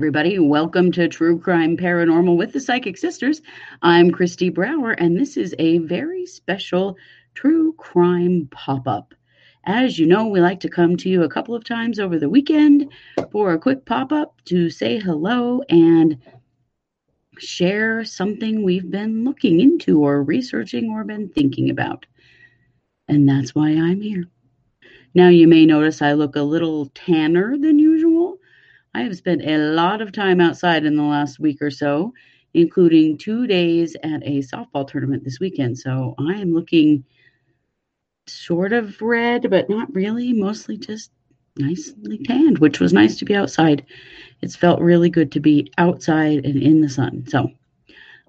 everybody. Welcome to True Crime Paranormal with the Psychic Sisters. I'm Kristi Brower, and this is a very special true crime pop up. As you know, we like to come to you a couple of times over the weekend for a quick pop up to say hello and share something we've been looking into or researching or been thinking about. And that's why I'm here. Now, you may notice I look a little tanner than. I have spent a lot of time outside in the last week or so, including two days at a softball tournament this weekend. So I am looking sort of red, but not really, mostly just nicely tanned, which was nice to be outside. It's felt really good to be outside and in the sun. So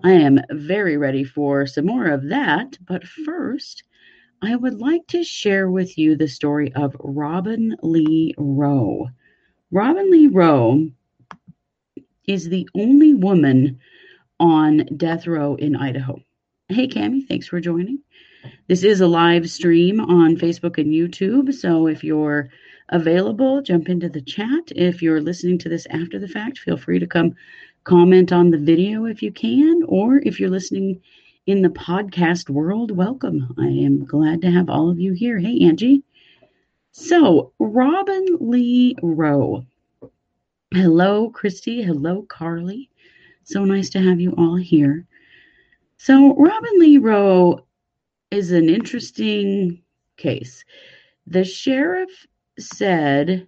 I am very ready for some more of that. But first, I would like to share with you the story of Robin Lee Row. Robin Lee Row is the only woman on death row in Idaho. Hey, Cami, thanks for joining. This is a live stream on Facebook and YouTube, so if you're available, jump into the chat. If you're listening to this after the fact, feel free to come comment on the video if you can, or if you're listening in the podcast world, welcome. I am glad to have all of you here. Hey, Angie. So, Robin Lee Row. Hello, Christy. Hello, Carly. So nice to have you all here. So, Robin Lee Row is an interesting case. The sheriff said,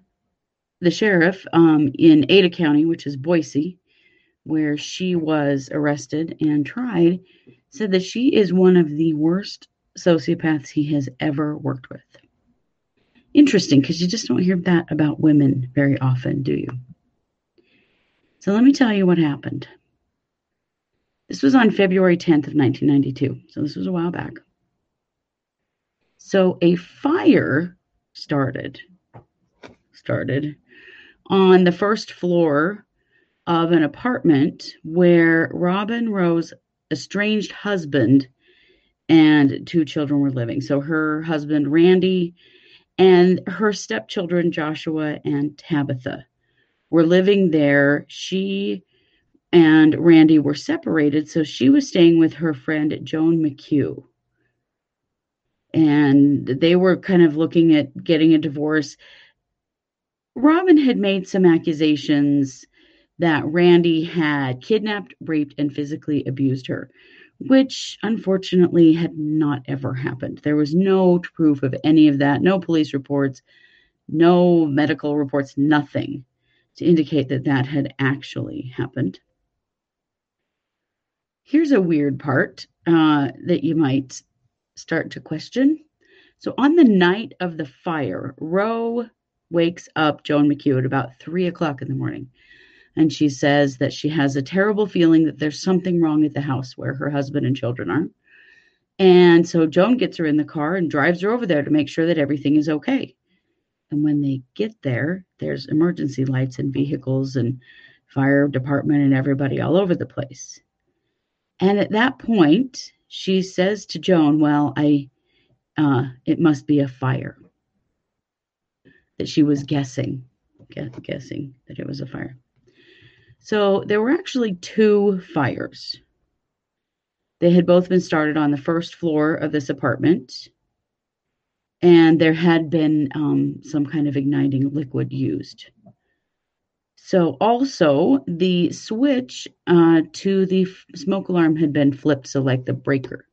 the sheriff um, in Ada County, which is Boise, where she was arrested and tried, said that she is one of the worst sociopaths he has ever worked with. Interesting, because you just don't hear that about women very often, do you? So let me tell you what happened. This was on February 10th of 1992. So this was a while back. So a fire started started on the first floor of an apartment where Robin Row's estranged husband and two children were living. So her husband Randy and her stepchildren, Joshua and Tabitha, were living there. She and Randy were separated, so she was staying with her friend Joan McHugh. And they were kind of looking at getting a divorce. Robin had made some accusations that Randy had kidnapped, raped, and physically abused her which unfortunately had not ever happened. There was no proof of any of that, no police reports, no medical reports, nothing to indicate that that had actually happened. Here's a weird part uh, that you might start to question. So, on the night of the fire, Row wakes up Joan McHugh at about three o'clock in the morning and she says that she has a terrible feeling that there's something wrong at the house where her husband and children are. And so Joan gets her in the car and drives her over there to make sure that everything is okay. And when they get there, there's emergency lights and vehicles and fire department and everybody all over the place. And at that point, she says to Joan, "Well, I, uh, it must be a fire." That she was guessing, guessing that it was a fire. So there were actually two fires. They had both been started on the first floor of this apartment, and there had been um, some kind of igniting liquid used. So, also, the switch uh, to the f- smoke alarm had been flipped. So, like the breaker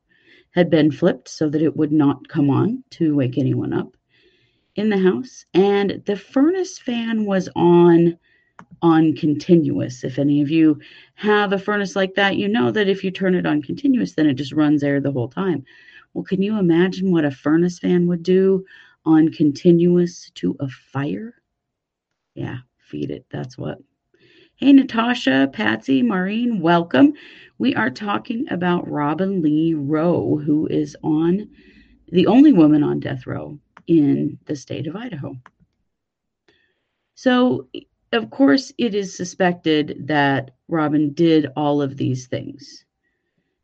had been flipped so that it would not come on to wake anyone up in the house. And the furnace fan was on on continuous. If any of you have a furnace like that, you know that if you turn it on continuous, then it just runs air the whole time. Well, can you imagine what a furnace fan would do on continuous to a fire? Yeah, feed it. That's what. Hey, Natasha, Patsy, Maureen, welcome. We are talking about Robin Lee Row, who is on the only woman on death row in the state of Idaho. So, of course, it is suspected that Robin did all of these things.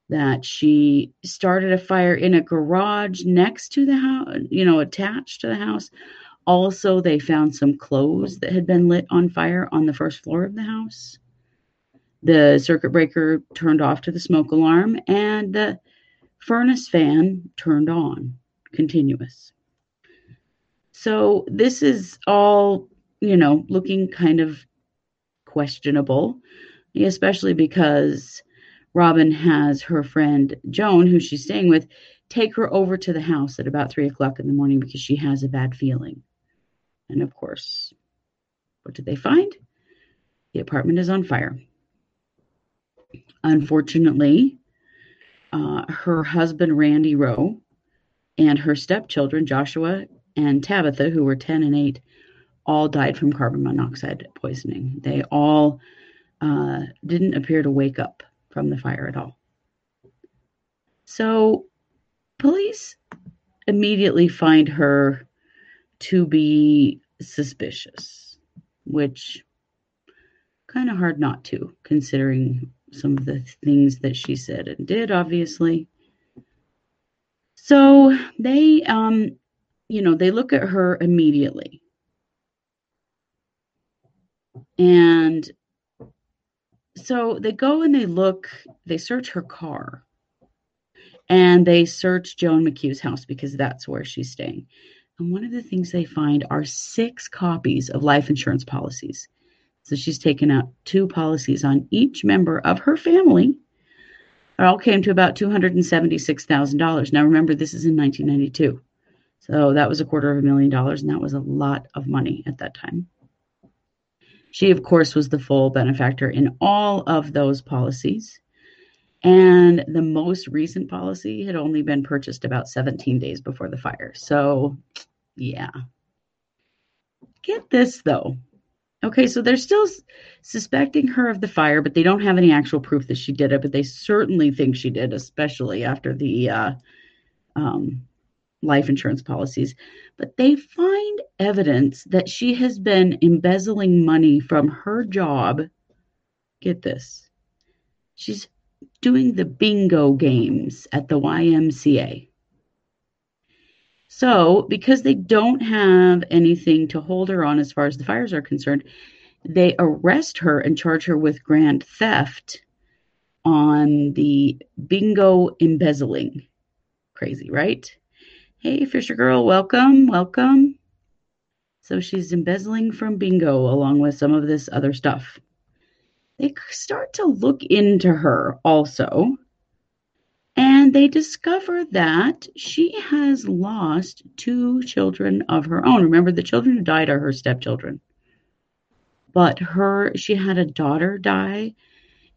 That she started a fire in a garage next to the house, you know, attached to the house. Also, they found some clothes that had been lit on fire on the first floor of the house. The circuit breaker turned off to the smoke alarm, and the furnace fan turned on continuous. So, this is all, you know, looking kind of questionable, especially because Robin has her friend Joan, who she's staying with, take her over to the house at about three o'clock in the morning because she has a bad feeling. And of course, what did they find? The apartment is on fire. Unfortunately, uh, her husband, Randy Row, and her stepchildren, Joshua and Tabitha, who were 10 and 8, all died from carbon monoxide poisoning. They all uh, didn't appear to wake up from the fire at all. So, police immediately find her to be suspicious, which kind of hard not to, considering some of the things that she said and did, obviously. So they, um, you know, they look at her immediately. And so they go and they look, they search her car and they search Joan McHugh's house because that's where she's staying. And one of the things they find are six copies of life insurance policies. So she's taken out two policies on each member of her family. It all came to about $276,000. Now remember, this is in 1992. So that was a quarter of a million dollars, and that was a lot of money at that time. She, of course, was the full benefactor in all of those policies. And the most recent policy had only been purchased about 17 days before the fire. So, yeah. Get this, though. Okay, so they're still suspecting her of the fire, but they don't have any actual proof that she did it, but they certainly think she did, especially after the uh, um, life insurance policies. But they find evidence that she has been embezzling money from her job. Get this. She's doing the bingo games at the YMCA. So, because they don't have anything to hold her on as far as the fires are concerned, they arrest her and charge her with grand theft on the bingo embezzling. Crazy, right? Hey, Fisher Girl, welcome, welcome. So she's embezzling from bingo along with some of this other stuff they start to look into her also. And they discover that she has lost two children of her own. Remember, the children who died are her stepchildren. But her, she had a daughter die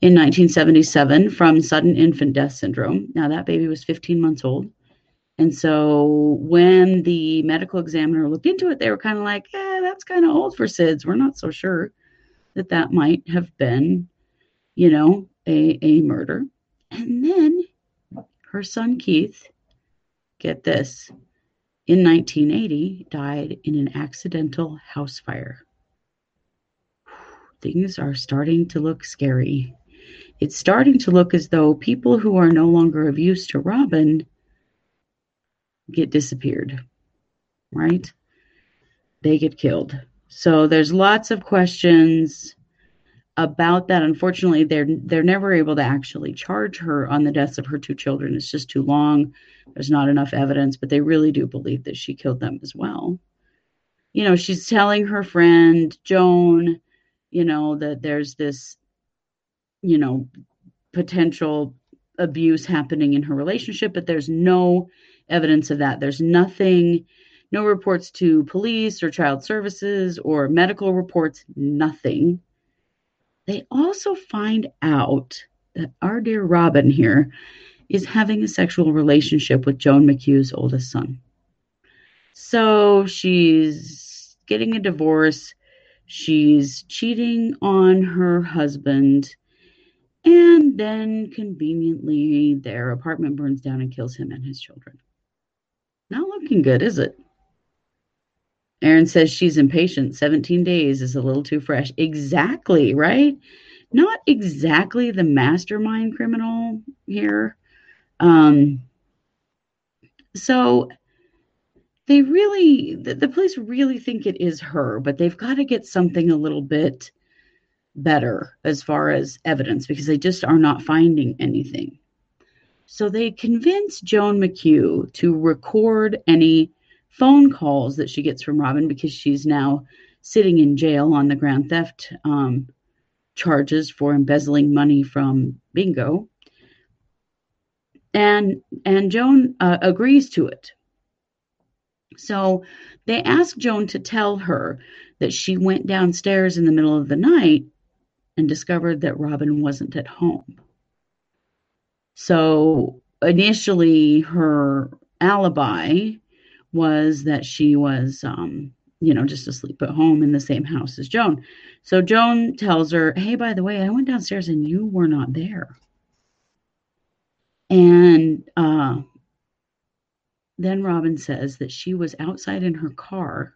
in 1977 from sudden infant death syndrome. Now, that baby was 15 months old. And so when the medical examiner looked into it, they were kind of like, yeah, that's kind of old for SIDS. We're not so sure that that might have been, you know, a, a murder. And then her son Keith, get this, in 1980 died in an accidental house fire. Things are starting to look scary. It's starting to look as though people who are no longer of use to Robin get disappeared, right? They get killed. So there's lots of questions about that. Unfortunately, they're they're never able to actually charge her on the deaths of her two children. It's just too long. There's not enough evidence, but they really do believe that she killed them as well. You know, she's telling her friend Joan, you know, that there's this, you know, potential abuse happening in her relationship, but there's no evidence of that. There's nothing no reports to police or child services or medical reports, nothing. They also find out that our dear Robin here is having a sexual relationship with Joan McHugh's oldest son. So she's getting a divorce. She's cheating on her husband. And then conveniently, their apartment burns down and kills him and his children. Not looking good, is it? Aaron says she's impatient. 17 days is a little too fresh. Exactly, right? Not exactly the mastermind criminal here. Um, so they really, the, the police really think it is her, but they've got to get something a little bit better as far as evidence because they just are not finding anything. So they convince Joan McHugh to record any phone calls that she gets from Robin because she's now sitting in jail on the grand theft um, charges for embezzling money from Bingo. And and Joan uh, agrees to it. So they ask Joan to tell her that she went downstairs in the middle of the night and discovered that Robin wasn't at home. So initially, her alibi was that she was, um, you know, just asleep at home in the same house as Joan. So Joan tells her, Hey, by the way, I went downstairs and you were not there. And uh, then Robin says that she was outside in her car,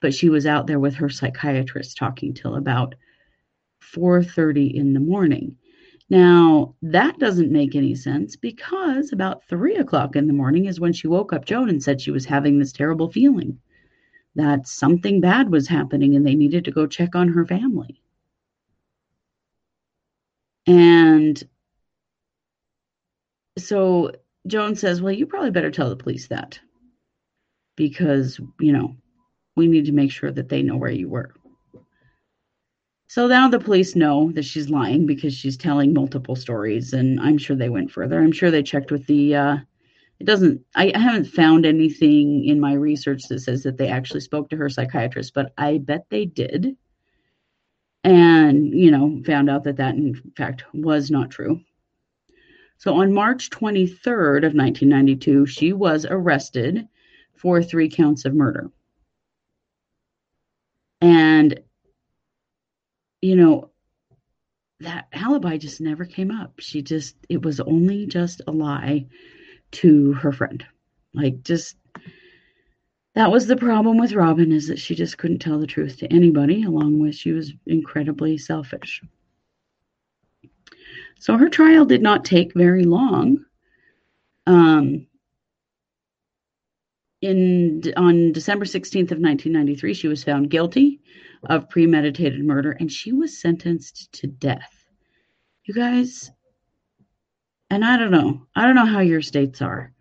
but she was out there with her psychiatrist talking till about 4:30 in the morning. Now, that doesn't make any sense because about three o'clock in the morning is when she woke up Joan and said she was having this terrible feeling that something bad was happening and they needed to go check on her family. And so Joan says, Well, you probably better tell the police that because, you know, we need to make sure that they know where you were. So now the police know that she's lying because she's telling multiple stories, and I'm sure they went further. I'm sure they checked with the. Uh, it doesn't. I, I haven't found anything in my research that says that they actually spoke to her psychiatrist, but I bet they did, and you know, found out that that in fact was not true. So on March 23rd of 1992, she was arrested for three counts of murder. And you know, that alibi just never came up. She just, it was only just a lie to her friend. Like, just, that was the problem with Robin is that she just couldn't tell the truth to anybody, along with she was incredibly selfish. So her trial did not take very long. Um, in on December 16th of 1993, she was found guilty of premeditated murder and she was sentenced to death. You guys, and I don't know, I don't know how your states are,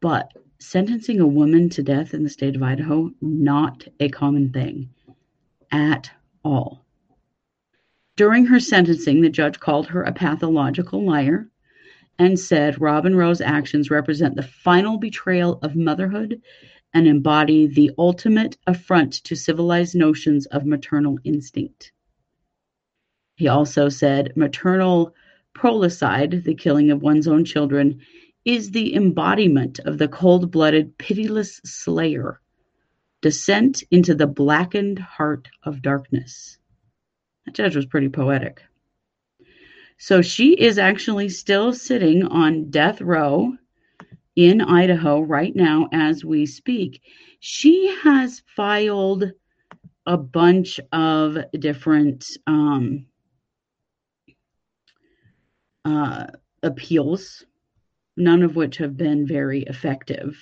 but sentencing a woman to death in the state of Idaho, not a common thing at all. During her sentencing, the judge called her a pathological liar and said Robin Row's actions represent the final betrayal of motherhood and embody the ultimate affront to civilized notions of maternal instinct. He also said maternal prolicide, the killing of one's own children, is the embodiment of the cold blooded, pitiless slayer, descent into the blackened heart of darkness. That judge was pretty poetic. So she is actually still sitting on death row in Idaho right now as we speak. She has filed a bunch of different um, uh, appeals, none of which have been very effective.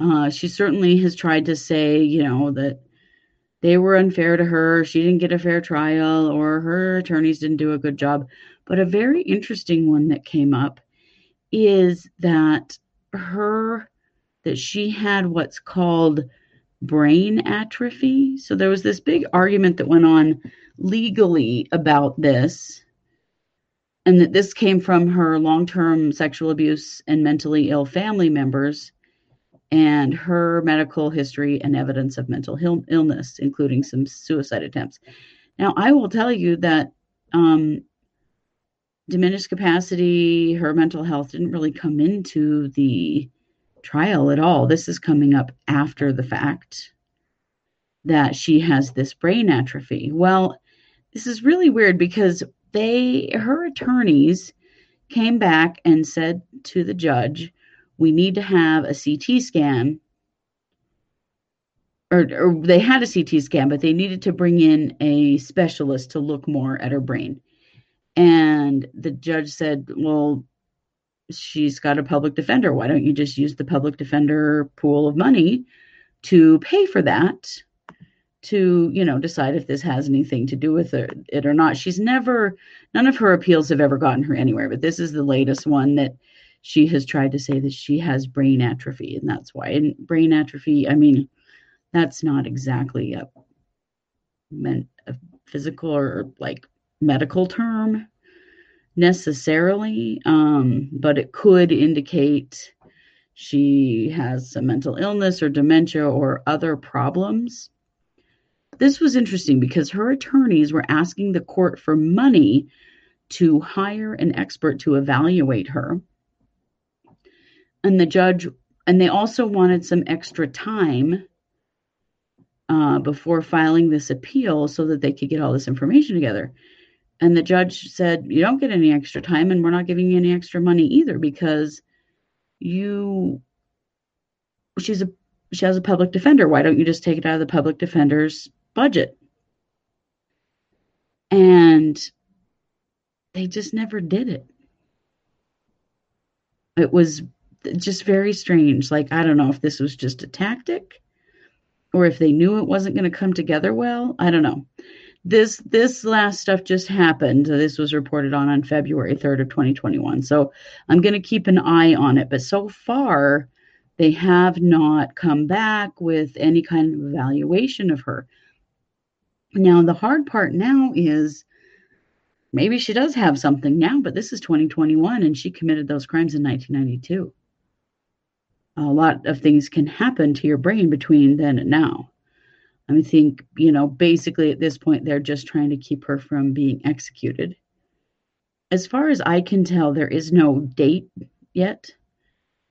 Uh, she certainly has tried to say, you know, that they were unfair to her, she didn't get a fair trial, or her attorneys didn't do a good job. But a very interesting one that came up is that her that she had what's called brain atrophy. So there was this big argument that went on legally about this and that this came from her long-term sexual abuse and mentally ill family members and her medical history and evidence of mental illness, including some suicide attempts. Now, I will tell you that um, diminished capacity, her mental health didn't really come into the trial at all. This is coming up after the fact that she has this brain atrophy. Well, this is really weird because they her attorneys came back and said to the judge we need to have a CT scan. Or, or they had a CT scan, but they needed to bring in a specialist to look more at her brain. And the judge said, Well, she's got a public defender. Why don't you just use the public defender pool of money to pay for that? To, you know, decide if this has anything to do with it, or not. She's never, none of her appeals have ever gotten her anywhere, but this is the latest one that she has tried to say that she has brain atrophy, and that's why. And brain atrophy, I mean, that's not exactly a meant a physical or like medical term necessarily, um, but it could indicate she has some mental illness or dementia or other problems. This was interesting because her attorneys were asking the court for money to hire an expert to evaluate her. And the judge, and they also wanted some extra time uh, before filing this appeal so that they could get all this information together. And the judge said, You don't get any extra time, and we're not giving you any extra money either because you, she's a, she has a public defender. Why don't you just take it out of the public defender's budget? And they just never did it. It was just very strange. Like, I don't know if this was just a tactic or if they knew it wasn't going to come together well. I don't know. This this last stuff just happened. This was reported on on February 3rd of 2021. So I'm going to keep an eye on it. But so far, they have not come back with any kind of evaluation of her. Now the hard part now is maybe she does have something now, but this is 2021 and she committed those crimes in 1992 a lot of things can happen to your brain between then and now. I think, you know, basically at this point, they're just trying to keep her from being executed. As far as I can tell, there is no date yet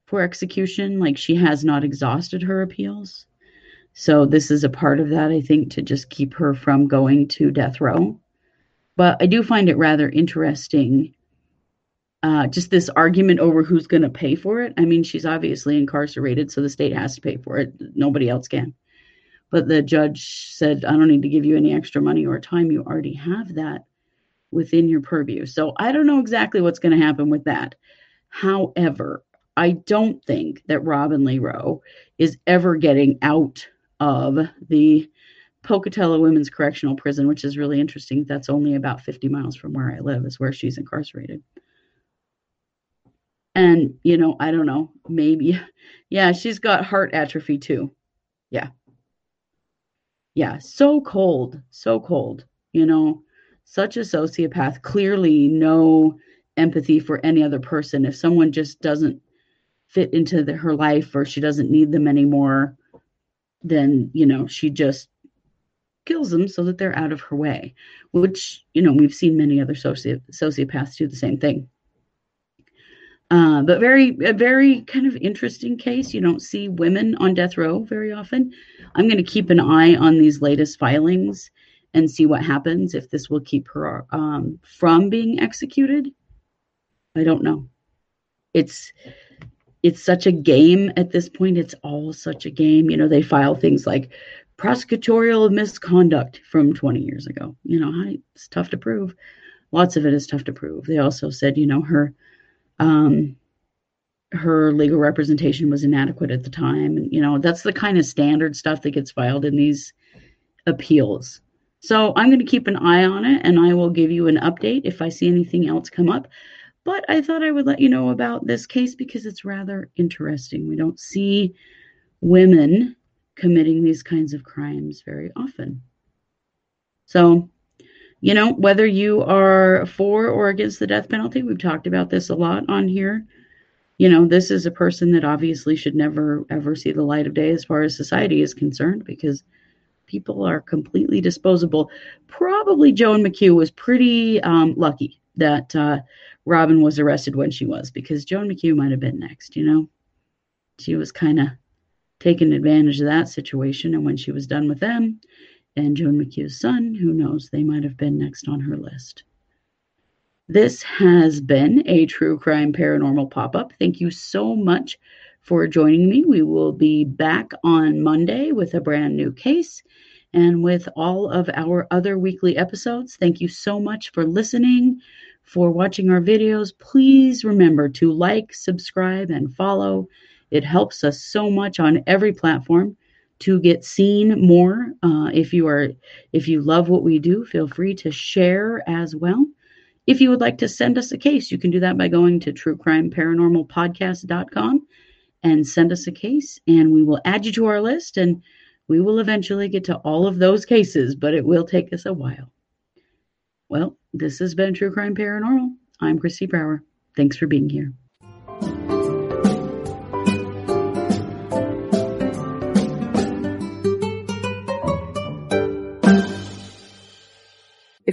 for execution. Like she has not exhausted her appeals. So this is a part of that, I think, to just keep her from going to death row. But I do find it rather interesting uh, just this argument over who's going to pay for it. I mean, she's obviously incarcerated, so the state has to pay for it. Nobody else can. But the judge said, I don't need to give you any extra money or time. You already have that within your purview. So I don't know exactly what's going to happen with that. However, I don't think that Robin Lee Row is ever getting out of the Pocatello Women's Correctional Prison, which is really interesting. That's only about 50 miles from where I live, is where she's incarcerated. And, you know, I don't know, maybe, yeah, she's got heart atrophy too. Yeah. Yeah, so cold, so cold, you know, such a sociopath, clearly no empathy for any other person. If someone just doesn't fit into the, her life or she doesn't need them anymore, then, you know, she just kills them so that they're out of her way, which, you know, we've seen many other soci- sociopaths do the same thing. Uh, but very, a very kind of interesting case. You don't see women on death row very often. I'm going to keep an eye on these latest filings and see what happens if this will keep her um, from being executed. I don't know. It's it's such a game at this point. It's all such a game. You know, they file things like prosecutorial misconduct from 20 years ago. You know, it's tough to prove. Lots of it is tough to prove. They also said, you know, her um, her legal representation was inadequate at the time. And, you know, that's the kind of standard stuff that gets filed in these appeals. So I'm going to keep an eye on it and I will give you an update if I see anything else come up. But I thought I would let you know about this case because it's rather interesting. We don't see women committing these kinds of crimes very often. So you know, whether you are for or against the death penalty, we've talked about this a lot on here. You know, this is a person that obviously should never ever see the light of day as far as society is concerned because people are completely disposable. Probably Joan McHugh was pretty um, lucky that uh, Robin was arrested when she was because Joan McHugh might have been next, you know. She was kind of taking advantage of that situation. And when she was done with them, and Joan McHugh's son, who knows, they might have been next on her list. This has been a true crime paranormal pop up. Thank you so much for joining me. We will be back on Monday with a brand new case and with all of our other weekly episodes. Thank you so much for listening, for watching our videos. Please remember to like, subscribe, and follow. It helps us so much on every platform to get seen more. Uh, if you are, if you love what we do, feel free to share as well. If you would like to send us a case, you can do that by going to truecrimeparanormalpodcast.com and send us a case, and we will add you to our list, and we will eventually get to all of those cases, but it will take us a while. Well, this has been True Crime Paranormal. I'm Kristi Brower. Thanks for being here.